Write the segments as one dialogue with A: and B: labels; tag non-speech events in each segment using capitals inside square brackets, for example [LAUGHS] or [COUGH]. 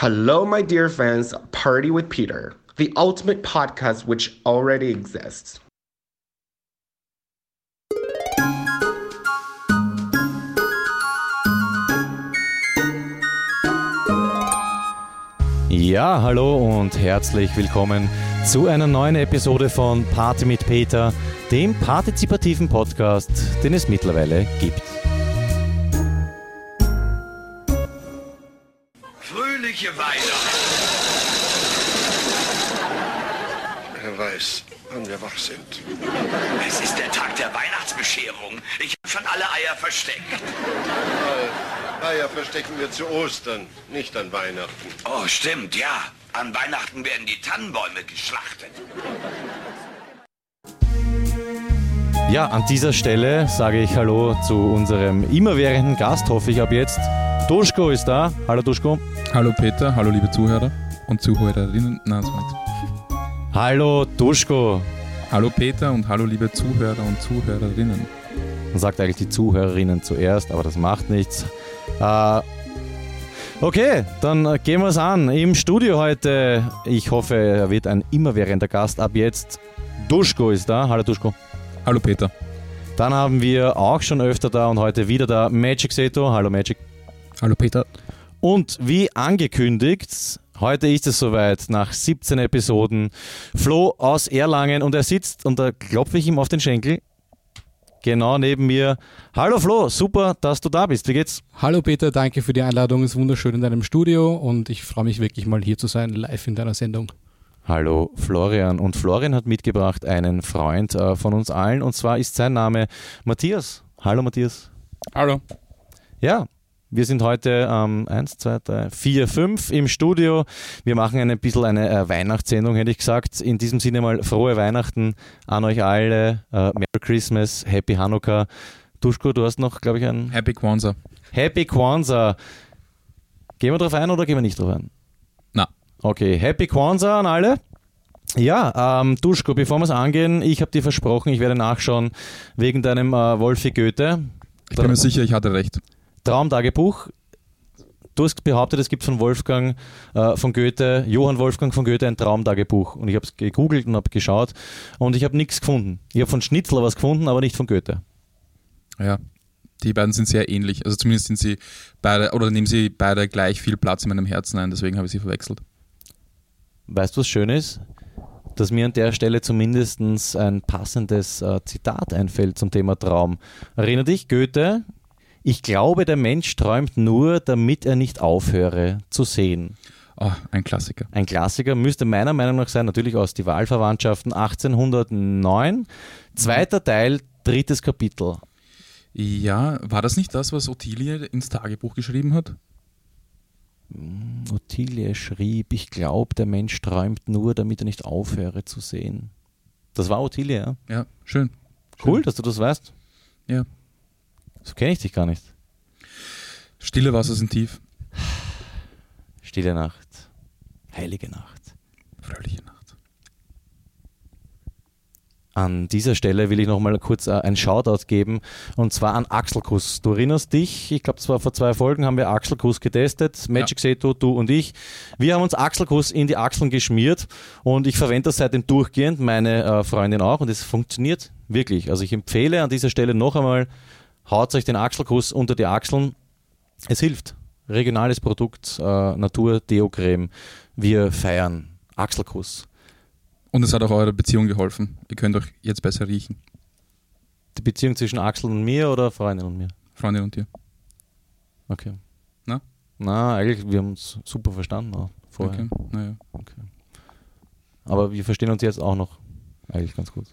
A: Hello, my dear fans, Party with Peter, the ultimate podcast which already exists.
B: Ja, hallo und herzlich willkommen zu einer neuen Episode von Party mit Peter, dem partizipativen Podcast, den es mittlerweile gibt.
C: Fröhliche Weihnachten.
D: Wer weiß, wann wir wach sind.
C: Es ist der Tag der Weihnachtsbescherung. Ich habe schon alle Eier versteckt.
D: Eier verstecken wir zu Ostern, nicht an Weihnachten.
C: Oh, stimmt, ja. An Weihnachten werden die Tannenbäume geschlachtet.
B: Ja, an dieser Stelle sage ich Hallo zu unserem immerwährenden Gast, hoffe ich ab jetzt. Duschko ist da. Hallo Duschko.
E: Hallo Peter, hallo liebe Zuhörer und Zuhörerinnen. Nein, das war nichts.
B: Hallo Duschko.
E: Hallo Peter und hallo liebe Zuhörer und Zuhörerinnen.
B: Man sagt eigentlich die Zuhörerinnen zuerst, aber das macht nichts. Äh, okay, dann gehen wir es an. Im Studio heute, ich hoffe, er wird ein immerwährender Gast ab jetzt. Duschko ist da. Hallo Duschko.
E: Hallo Peter.
B: Dann haben wir auch schon öfter da und heute wieder da Magic Seto. Hallo Magic.
E: Hallo Peter.
B: Und wie angekündigt, heute ist es soweit, nach 17 Episoden, Flo aus Erlangen und er sitzt und da klopfe ich ihm auf den Schenkel. Genau neben mir. Hallo Flo, super, dass du da bist. Wie geht's?
F: Hallo Peter, danke für die Einladung. Es ist wunderschön in deinem Studio und ich freue mich wirklich mal hier zu sein, live in deiner Sendung.
B: Hallo Florian. Und Florian hat mitgebracht einen Freund äh, von uns allen und zwar ist sein Name Matthias. Hallo Matthias.
E: Hallo.
B: Ja, wir sind heute ähm, 1, 2, 3, 4, 5 im Studio. Wir machen ein bisschen eine äh, Weihnachtssendung, hätte ich gesagt. In diesem Sinne mal frohe Weihnachten an euch alle. Äh, Merry Christmas, Happy Hanukkah. Duschko, du hast noch, glaube ich, ein
E: Happy Kwanzaa.
B: Happy Kwanzaa. Gehen wir drauf ein oder gehen wir nicht drauf ein?
E: Na.
B: Okay, Happy Kwanzaa an alle. Ja, ähm, Duschko, bevor wir es angehen, ich habe dir versprochen, ich werde nachschauen wegen deinem äh, Wolfi Goethe.
E: Ich bin mir sicher, ich hatte recht.
B: Traumtagebuch. Du hast behauptet, es gibt von Wolfgang äh, von Goethe, Johann Wolfgang von Goethe ein Traumtagebuch. Und ich habe es gegoogelt und habe geschaut und ich habe nichts gefunden. Ich habe von Schnitzler was gefunden, aber nicht von Goethe.
E: Ja, die beiden sind sehr ähnlich. Also zumindest sind sie beide, oder nehmen sie beide gleich viel Platz in meinem Herzen ein, deswegen habe ich sie verwechselt.
B: Weißt du, was schön ist? Dass mir an der Stelle zumindest ein passendes äh, Zitat einfällt zum Thema Traum. Erinner dich, Goethe, ich glaube, der Mensch träumt nur, damit er nicht aufhöre zu sehen.
E: Oh, ein Klassiker.
B: Ein Klassiker müsste meiner Meinung nach sein, natürlich aus die Wahlverwandtschaften 1809. Zweiter Teil, drittes Kapitel.
E: Ja, war das nicht das, was Ottilie ins Tagebuch geschrieben hat?
B: Ottilie schrieb, ich glaube, der Mensch träumt nur, damit er nicht aufhöre zu sehen. Das war Ottilie, ja?
E: Ja, schön.
B: Cool,
E: Schön.
B: dass du das weißt.
E: Ja.
B: So kenne ich dich gar nicht.
E: Stille Wasser sind tief.
B: Stille Nacht, heilige Nacht.
E: Fröhliche Nacht.
B: An dieser Stelle will ich nochmal kurz äh, ein Shoutout geben und zwar an Axel Kuss. Du erinnerst dich, ich glaube, zwar vor zwei Folgen haben wir Axel Kuss getestet, Magic Seto, du und ich. Wir haben uns Axel Kuss in die Achseln geschmiert und ich verwende das seitdem durchgehend, meine äh, Freundin auch und es funktioniert wirklich. Also ich empfehle an dieser Stelle noch einmal, haut euch den Achselkuss unter die Achseln. Es hilft. Regionales Produkt, äh, Natur Deo Creme. Wir feiern Achselkuss.
E: Und es hat auch eurer Beziehung geholfen. Ihr könnt euch jetzt besser riechen.
B: Die Beziehung zwischen Axel und mir oder Freundin und mir?
E: Freundin und dir.
B: Okay.
E: Na?
B: Na, eigentlich, wir haben uns super verstanden auch vorher.
E: Okay. Naja.
B: Aber wir verstehen uns jetzt auch noch eigentlich ganz gut.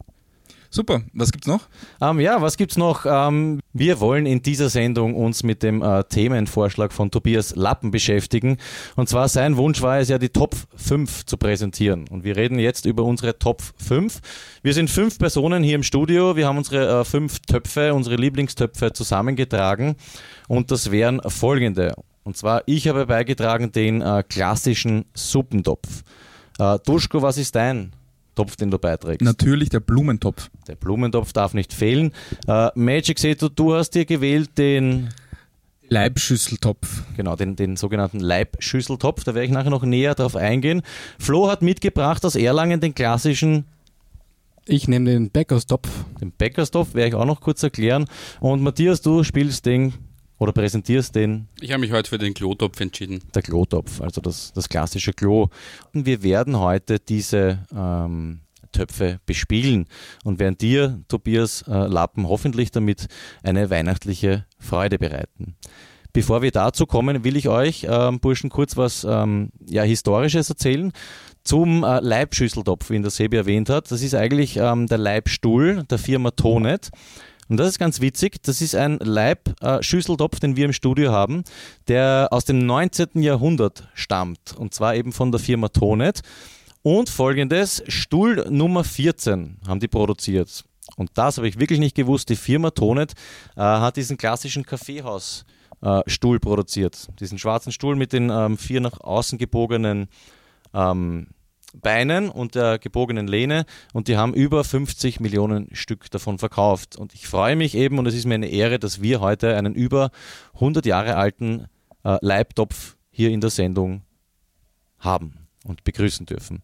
E: Super, was gibt's noch?
B: Ähm, ja, was gibt's noch? Ähm, wir wollen in dieser Sendung uns mit dem äh, Themenvorschlag von Tobias Lappen beschäftigen. Und zwar sein Wunsch war es ja, die Top 5 zu präsentieren. Und wir reden jetzt über unsere Top 5. Wir sind fünf Personen hier im Studio. Wir haben unsere äh, fünf Töpfe, unsere Lieblingstöpfe zusammengetragen. Und das wären folgende. Und zwar, ich habe beigetragen den äh, klassischen Suppentopf. Äh, Duschko, was ist dein Topf, den du beiträgst?
E: Natürlich der Blumentopf.
B: Der Blumentopf darf nicht fehlen. Äh, Magic Seto, du hast dir gewählt den,
E: Leibschüsseltopf.
B: Genau, den, den sogenannten Leibschüsseltopf. Da werde ich nachher noch näher drauf eingehen. Flo hat mitgebracht aus Erlangen den klassischen
F: Ich nehme den Bäckerstopf.
B: den Bäckerstopf, werde ich auch noch kurz erklären. Und Matthias, du spielst den oder präsentierst den
G: Ich habe mich heute für den Klotopf entschieden.
B: der Klotopf, also das, das klassische Klo. Und wir werden heute diese ähm, Töpfe bespielen und werden dir, Tobias äh, Lappen, hoffentlich damit eine weihnachtliche Freude bereiten. Bevor wir dazu kommen, will ich euch, ähm, Burschen, kurz was ähm, ja, Historisches erzählen zum äh, Leibschüsseltopf, wie ihn der Sebi erwähnt hat. Das ist eigentlich ähm, der Leibstuhl der Firma Tonet. Und das ist ganz witzig. Das ist ein Leibschüsseltopf, den wir im Studio haben, der aus dem 19. Jahrhundert stammt. Und zwar eben von der Firma Tonet. Und folgendes: Stuhl Nummer 14 haben die produziert. Und das habe ich wirklich nicht gewusst. Die Firma Tonet äh, hat diesen klassischen Kaffeehausstuhl produziert. Diesen schwarzen Stuhl mit den ähm, vier nach außen gebogenen ähm, Beinen und der gebogenen Lehne und die haben über 50 Millionen Stück davon verkauft. Und ich freue mich eben und es ist mir eine Ehre, dass wir heute einen über 100 Jahre alten äh, Leibtopf hier in der Sendung haben und begrüßen dürfen.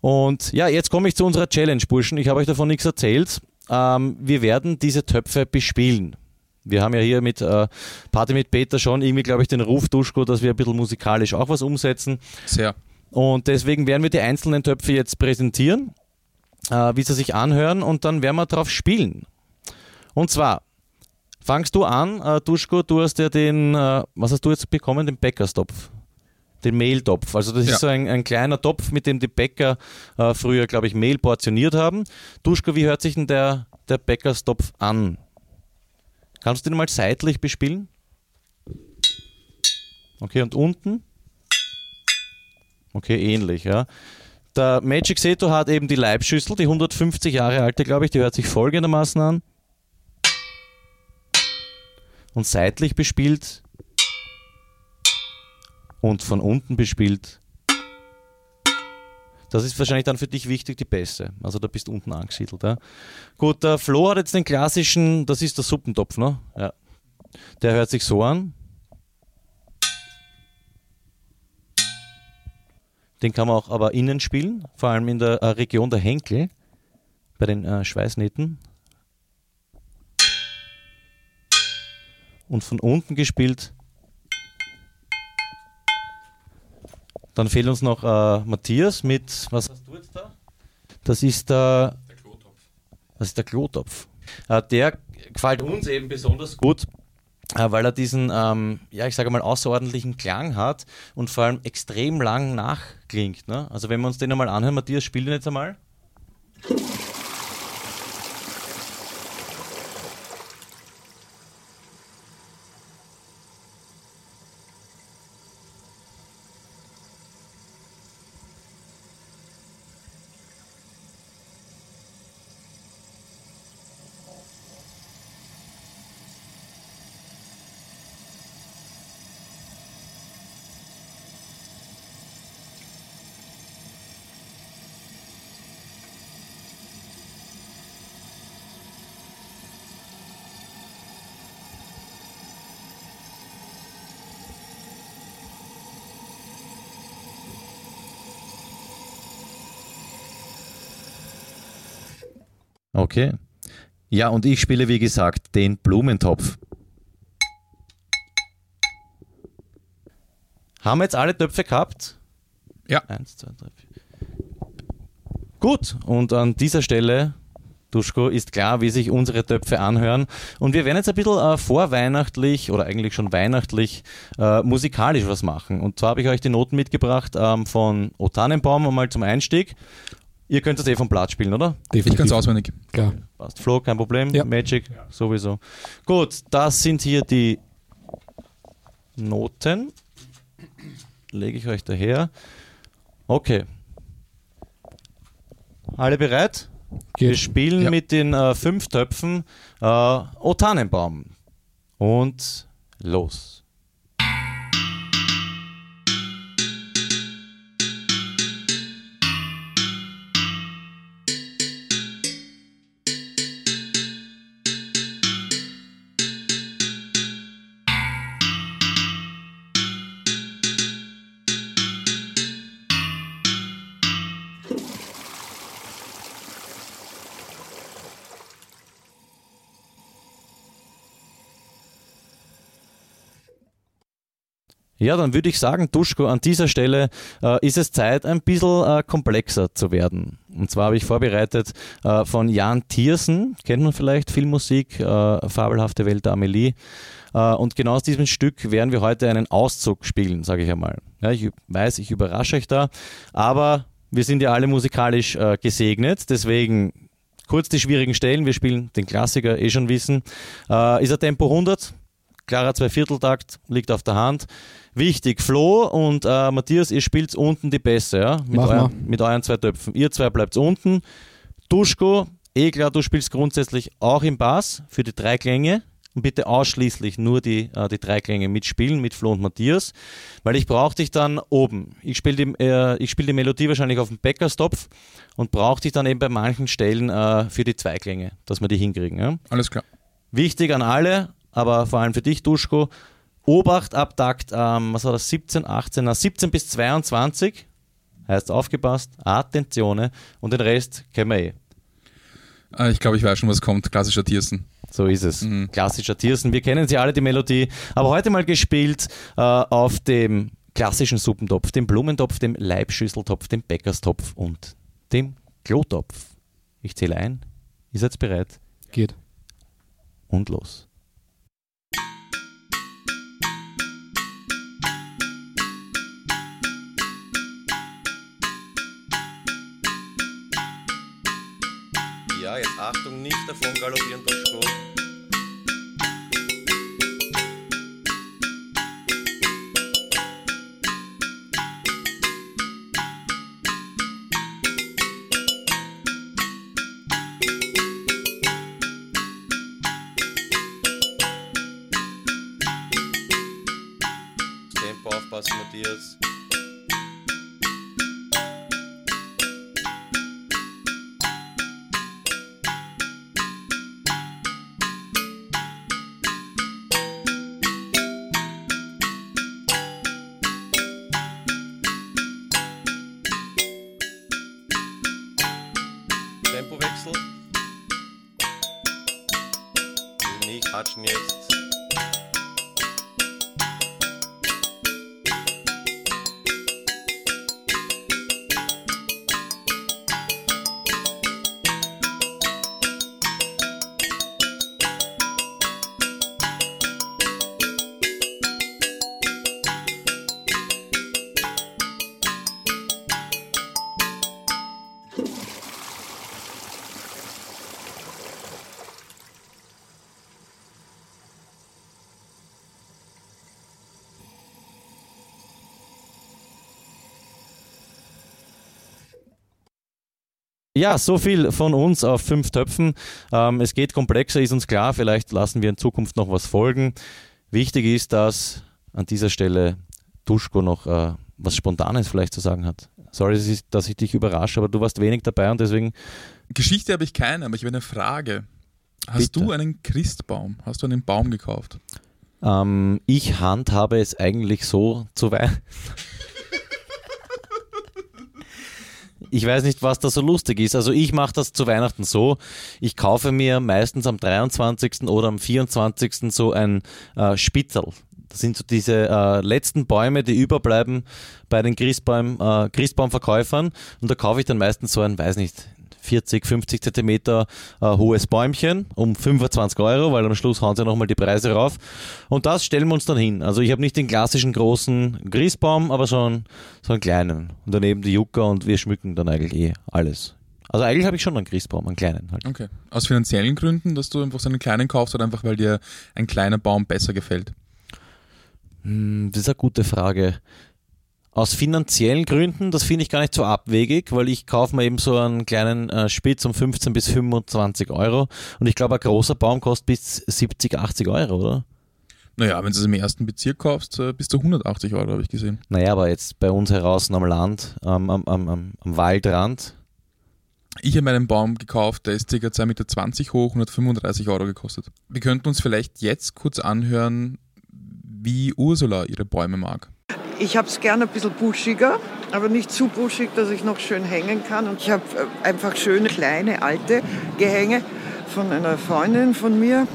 B: Und ja, jetzt komme ich zu unserer Challenge, Burschen. Ich habe euch davon nichts erzählt. Ähm, wir werden diese Töpfe bespielen. Wir haben ja hier mit äh, Party mit Peter schon irgendwie, glaube ich, den Ruf, Duschko, dass wir ein bisschen musikalisch auch was umsetzen.
E: Sehr.
B: Und deswegen werden wir die einzelnen Töpfe jetzt präsentieren, äh, wie sie sich anhören und dann werden wir drauf spielen. Und zwar, fangst du an, äh, Duschko, du hast ja den, äh, was hast du jetzt bekommen, den Bäckerstopf? Den Mehltopf. Also das
E: Ja.
B: ist so ein, ein kleiner Topf, mit dem die Bäcker äh, früher, glaube ich, Mehl portioniert haben. Duschko, wie hört sich denn der, der Bäckerstopf an? Kannst du den mal seitlich bespielen? Okay, und unten? Okay, ähnlich, ja. Der Magic Seto hat eben die Leibschüssel, die 150 Jahre alte, glaube ich, die hört sich folgendermaßen an. Und seitlich bespielt und von unten bespielt. Das ist wahrscheinlich dann für dich wichtig, die Bässe. Also da bist du unten angesiedelt. Ja. Gut, der Flo hat jetzt den klassischen, das ist der Suppentopf, ne? Ja. Der hört sich so an. Den kann man auch aber innen spielen, vor allem in der äh, Region der Henkel, bei den äh, Schweißnähten. Und von unten gespielt. Dann fehlt uns noch äh, Matthias mit, was hast du jetzt da? Das ist der, das ist der Klotopf. Äh, der gefällt uns eben besonders gut, weil er diesen, ähm, ja, ich sage mal, außerordentlichen Klang hat und vor allem extrem lang nachklingt. Ne? Also, wenn wir uns den einmal anhören, Matthias, spiel den jetzt einmal. Okay. Ja, und ich spiele, wie gesagt, den Blumentopf. Haben wir jetzt alle Töpfe gehabt?
E: Ja.
B: Eins, zwei, drei, vier. Gut, und an dieser Stelle, Duschko, ist klar, wie sich unsere Töpfe anhören. Und wir werden jetzt ein bisschen äh, vorweihnachtlich oder eigentlich schon weihnachtlich äh, musikalisch was machen. Und zwar habe ich euch die Noten mitgebracht ähm, von O Tannenbaum einmal zum Einstieg. Ihr könnt das eh vom Blatt spielen, oder?
E: Ich kann es auswendig.
F: Klar.
B: Passt. Flo, kein Problem.
F: Ja.
B: Magic, sowieso. Gut, das sind hier die Noten. Lege ich euch daher. Okay. Alle bereit? Wir
F: Geht.
B: spielen
E: Ja.
B: mit den äh, fünf Töpfen äh, O Tannenbaum. Und los. Ja, dann würde ich sagen, Duschko, an dieser Stelle äh, ist es Zeit, ein bisschen äh, komplexer zu werden. Und zwar habe ich vorbereitet äh, von Jan Thiersen, kennt man vielleicht, Filmmusik, äh, Fabelhafte Welt der Amelie. Äh, und genau aus diesem Stück werden wir heute einen Auszug spielen, sage ich einmal. Ja, ich weiß, ich überrasche euch da, aber wir sind ja alle musikalisch äh, gesegnet, deswegen kurz die schwierigen Stellen. Wir spielen den Klassiker, eh schon wissen. Ist er Tempo 100? Klarer Zweivierteltakt, liegt auf der Hand. Wichtig, Flo und äh, Matthias, ihr spielt unten die Bässe, ja? Mit,
F: mal.
B: mit euren zwei Töpfen. Ihr zwei bleibt unten. Duschko, eh klar, du spielst grundsätzlich auch im Bass für die drei Klänge. Und bitte ausschließlich nur die, äh, die drei Klänge mitspielen mit Flo und Matthias, weil ich brauche dich dann oben. Ich spiele die, äh, ich spiel die Melodie wahrscheinlich auf dem Bäckerstopf und brauche dich dann eben bei manchen Stellen äh, für die zwei Klänge, dass wir die hinkriegen. Ja?
E: Alles klar.
B: Wichtig an alle, aber vor allem für dich, Duschko. Obacht ab Takt, ähm, was war das, 17, 18, na, 17 bis 22. Heißt aufgepasst, Attentione und den Rest kennen wir eh.
E: Äh, ich glaube, ich weiß schon, was kommt. Klassischer Tiersen.
B: So ist es. Klassischer Tiersen. Wir kennen sie alle, die Melodie. Aber heute mal gespielt äh, auf dem klassischen Suppentopf, dem Blumentopf, dem Leibschüsseltopf, dem Bäckerstopf und dem Klotopf. Ich zähle ein. Ihr seid bereit?
F: Geht.
B: Und los. Achtung, nicht davon galoppieren, Duschko. Nicht hatschen jetzt. Ja, so viel von uns auf fünf Töpfen. Ähm, es geht komplexer, ist uns klar. Vielleicht lassen wir in Zukunft noch was folgen. Wichtig ist, dass an dieser Stelle Duschko noch äh, was Spontanes vielleicht zu sagen hat. Sorry, dass ich- dich überrasche, aber du warst wenig dabei und deswegen
E: Geschichte habe ich keine, aber ich habe eine Frage. Hast
B: Bitte.
E: du einen Christbaum? Hast du einen Baum gekauft?
B: ähm, ich handhabe es eigentlich so zu Weihnachten. Ich weiß nicht, was da so lustig ist. Also ich mache das zu Weihnachten so. Ich kaufe mir meistens am 23. oder am 24. so ein äh, Spitzel. Das sind so diese äh, letzten Bäume, die überbleiben bei den Christbaum, äh, Christbaumverkäufern. Und da kaufe ich dann meistens so ein, weiß nicht, 40, 50 Zentimeter äh, hohes Bäumchen um 25 Euro, weil am Schluss hauen sie nochmal die Preise rauf. Und das stellen wir uns dann hin. Also ich habe nicht den klassischen großen Christbaum, aber so einen, so einen kleinen. Und daneben die Jucker und wir schmücken dann eigentlich eh alles. Also eigentlich habe ich schon einen Christbaum, einen kleinen halt.
E: Okay. Aus finanziellen Gründen, dass du einfach so einen kleinen kaufst oder einfach, weil dir ein kleiner Baum besser gefällt?
B: Hm, Das ist eine gute Frage. Aus finanziellen Gründen, das finde ich gar nicht so abwegig, weil ich kaufe mir eben so einen kleinen äh, Spitz um 15 bis 25 Euro und ich glaube, ein großer Baum kostet bis 70, 80 Euro, oder?
E: Naja, wenn du es im ersten Bezirk kaufst, bis zu 180 Euro, habe ich gesehen.
B: Naja, aber jetzt bei uns heraus am Land, am, am, am, am Waldrand,
E: Ich habe einen Baum gekauft, der ist ca. 2,20 Meter hoch und hat 35 Euro gekostet. Wir könnten uns vielleicht jetzt kurz anhören, wie Ursula ihre Bäume mag.
H: Ich habe es gerne ein bisschen buschiger, aber nicht zu buschig, dass ich noch schön hängen kann. Und ich habe äh, einfach schöne, kleine, alte Gehänge von einer Freundin von mir.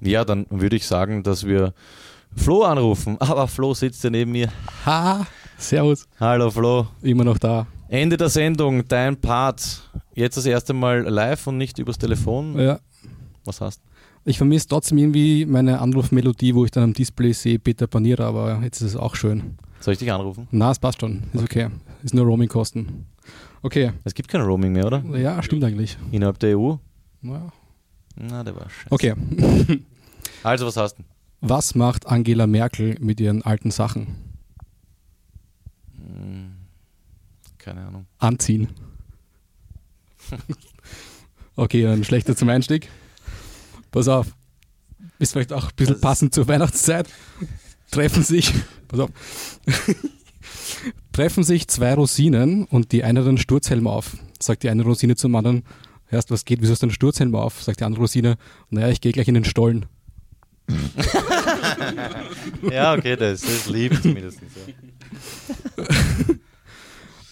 B: ja, dann würde ich sagen, dass wir Flo anrufen. [LAUGHS] Aber Flo sitzt ja neben mir.
F: Ha, servus.
B: Hallo Flo.
F: Immer noch da.
B: Ende der Sendung, dein Part. Jetzt das erste Mal live und nicht übers Telefon.
F: Ja.
B: Was hast
F: Ich vermisse trotzdem irgendwie meine Anrufmelodie, wo ich dann am Display sehe, Peter Panier, aber jetzt ist es auch schön.
B: Soll ich dich anrufen?
F: Na, es passt schon. Ist okay. Ist nur Roaming-Kosten. Okay.
B: Es gibt kein Roaming mehr, oder?
F: Ja, stimmt eigentlich.
B: Innerhalb der EU?
F: Ja.
B: Na, der war scheiße.
F: Okay. [LAUGHS]
B: Also, was hast du?
F: Was macht Angela Merkel mit ihren alten Sachen?
B: Hm, Keine Ahnung.
F: Anziehen. [LAUGHS] okay, dann schlechter zum Einstieg. Pass auf. Ist vielleicht auch ein bisschen
B: Das-
F: passend zur Weihnachtszeit. Treffen sich, pass auf. [LAUGHS] Treffen sich zwei Rosinen und die eine hat einen Sturzhelm auf. Sagt die eine Rosine zum anderen, erst was geht, wieso hast du einen Sturzhelm auf? Sagt die andere Rosine, naja, ich gehe gleich in den Stollen. [LAUGHS]
B: Ja, okay, das ist lieb zumindest. [LAUGHS]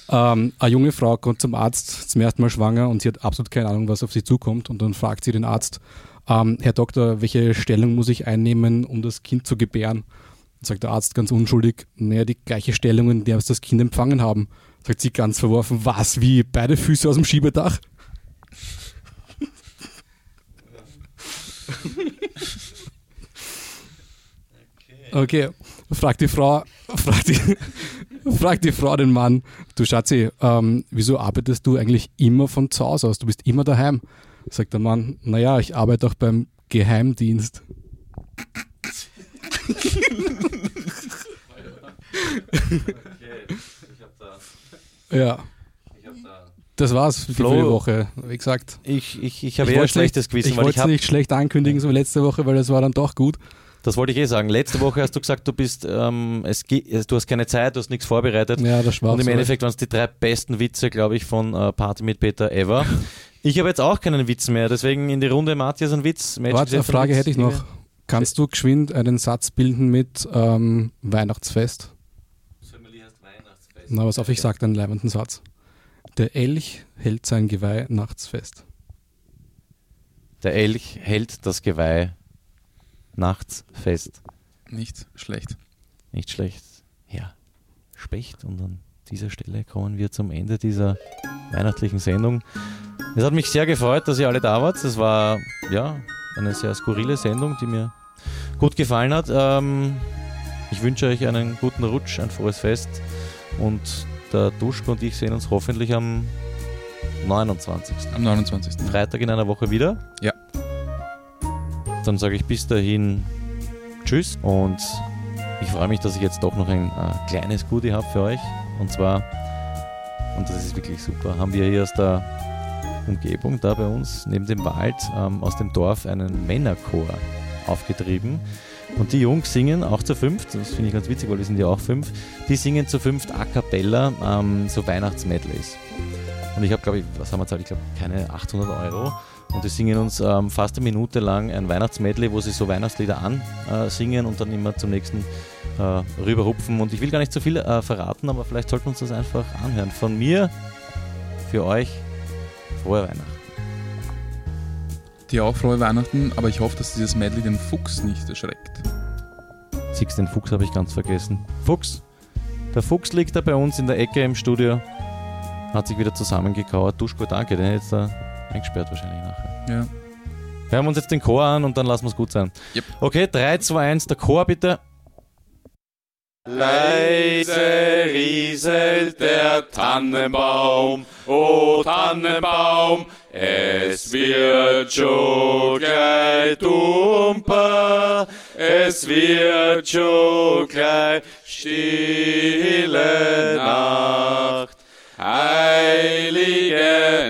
F: Ähm, eine junge Frau kommt zum Arzt zum ersten Mal schwanger und sie hat absolut keine Ahnung, was auf sie zukommt. Und dann fragt sie den Arzt, ähm, Herr Doktor, welche Stellung muss ich einnehmen, um das Kind zu gebären? Sagt der Arzt ganz unschuldig, naja, die gleiche Stellung, in der wir das Kind empfangen haben. Sagt sie ganz verworfen, was, wie, beide Füße aus dem Schiebedach? [LAUGHS] Okay, fragt die Frau, fragt die, [LAUGHS] fragt die Frau den Mann, du Schatzi, ähm, wieso arbeitest du eigentlich immer von zu Hause aus? Du bist immer daheim. Sagt der Mann, naja, ich arbeite auch beim Geheimdienst. ja. Das war's für die
B: Flo,
F: für die Woche, wie gesagt.
B: Ich, ich, ich habe
F: Ich
B: eher ein schlechtes
F: nicht,
B: Gewissen,
F: ich wollte
B: habe
F: nicht schlecht ankündigen, so wie letzte Woche, weil das war dann doch gut.
B: Das wollte ich eh sagen. Letzte Woche hast du gesagt, du bist, ähm, es es- du hast keine Zeit, du hast nichts vorbereitet.
F: Ja, das war
B: Und im. Endeffekt waren es die drei besten Witze, glaube ich, von äh, Party mit Peter ever. Ich habe jetzt auch keinen Witz mehr, deswegen in die Runde Matthias ein Witz. Magic
F: Warte, eine Frage
B: Witz.
F: hätte ich noch. Kannst du geschwind einen Satz bilden mit ähm, Weihnachtsfest? Na, was auf, ich sage einen leibenden Satz. Der Elch hält sein Geweih nachts fest.
B: Der Elch hält das Geweih nachts fest.
E: Nicht schlecht.
B: Nicht schlecht. Ja, Specht. Und an dieser Stelle kommen wir zum Ende dieser weihnachtlichen Sendung. Es hat mich sehr gefreut, dass ihr alle da wart. Es war ja eine sehr skurrile Sendung, die mir gut gefallen hat. Ähm, ich wünsche euch einen guten Rutsch, ein frohes Fest. Und der Duschko und ich sehen uns hoffentlich am 29.
E: Am 29.
B: Freitag in einer Woche wieder.
E: Ja.
B: Dann sage ich bis dahin Tschüss und ich freue mich, dass ich jetzt doch noch ein äh, kleines Goodie habe für euch. Und zwar, und das ist wirklich super, haben wir hier aus der Umgebung da bei uns neben dem Wald ähm, aus dem Dorf einen Männerchor aufgetrieben. Und die Jungs singen auch zu fünft, das finde ich ganz witzig, weil wir sind ja auch fünf, die singen zu fünft a cappella ähm, so Weihnachtsmedleys. Und ich habe, glaube ich, was haben wir zahlt? Ich glaube, keine 800 Euro. Und die singen uns ähm, fast eine Minute lang ein Weihnachtsmedley, wo sie so Weihnachtslieder ansingen äh, und dann immer zum nächsten äh, rüberhupfen. Und ich will gar nicht zu viel äh, verraten, aber vielleicht sollten wir uns das einfach anhören. Von mir, für euch, frohe Weihnachten.
E: Dir auch frohe Weihnachten, aber ich hoffe, dass dieses Medley den Fuchs nicht erschreckt.
B: Six, den Fuchs habe ich ganz vergessen. Fuchs! Der Fuchs liegt da bei uns in der Ecke im Studio. Hat sich wieder zusammengekauert. Duschko, danke, den hätte jetzt da eingesperrt wahrscheinlich nachher.
E: Ja.
B: Hören wir uns jetzt den Chor an und dann lassen wir es gut sein.
E: Yep.
B: Okay, 3, 2, 1, der Chor bitte.
G: Leise rieselt der Tannenbaum, o Tannenbaum, es wird schon gleich dumper, es wird schon gleich stille Nacht. Heiligen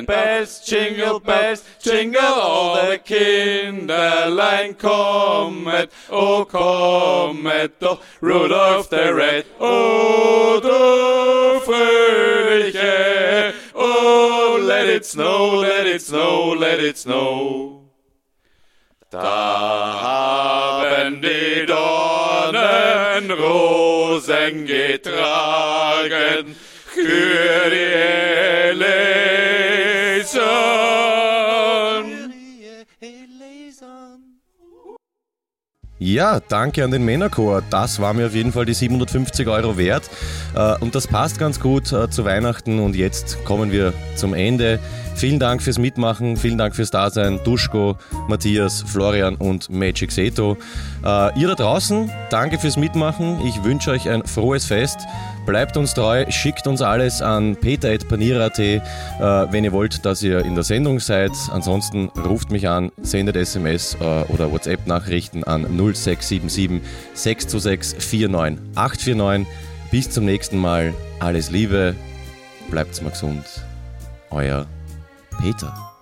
G: Bells, Jingle Bells, Jingle all the Kinderlein kommet, o kommet doch Rudolph der Red, o du Fröhliche, oh let it snow, let it snow, let it snow. Da haben die Dornen Rosen getragen für die Eleison.
B: Ja, danke an den Männerchor. Das war mir auf jeden Fall die 750 Euro wert. Äh, und das passt ganz gut äh, zu Weihnachten. Und jetzt kommen wir zum Ende. Vielen Dank fürs Mitmachen, vielen Dank fürs Dasein. Duschko, Matthias, Florian und Magic Seto. Äh, ihr da draußen, danke fürs Mitmachen. Ich wünsche euch ein frohes Fest. Bleibt uns treu, schickt uns alles an peter.panira.at, äh, wenn ihr wollt, dass ihr in der Sendung seid. Ansonsten ruft mich an, sendet SMS äh, oder WhatsApp-Nachrichten an 0677 626 49849. Bis zum nächsten Mal. Alles Liebe. Bleibt's mal gesund. Euer Peter.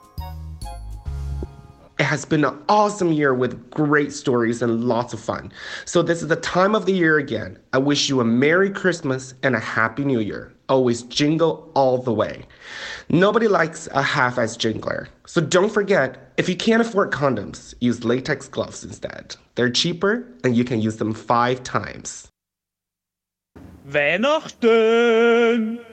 A: It has been an awesome year with great stories and lots of fun. So, this is the time of the year again. I wish you a Merry Christmas and a Happy New Year. Always jingle all the way. Nobody likes a half ass jingler. So, don't forget if you can't afford condoms, use latex gloves instead. They're cheaper and you can use them five times.
I: Weihnachten!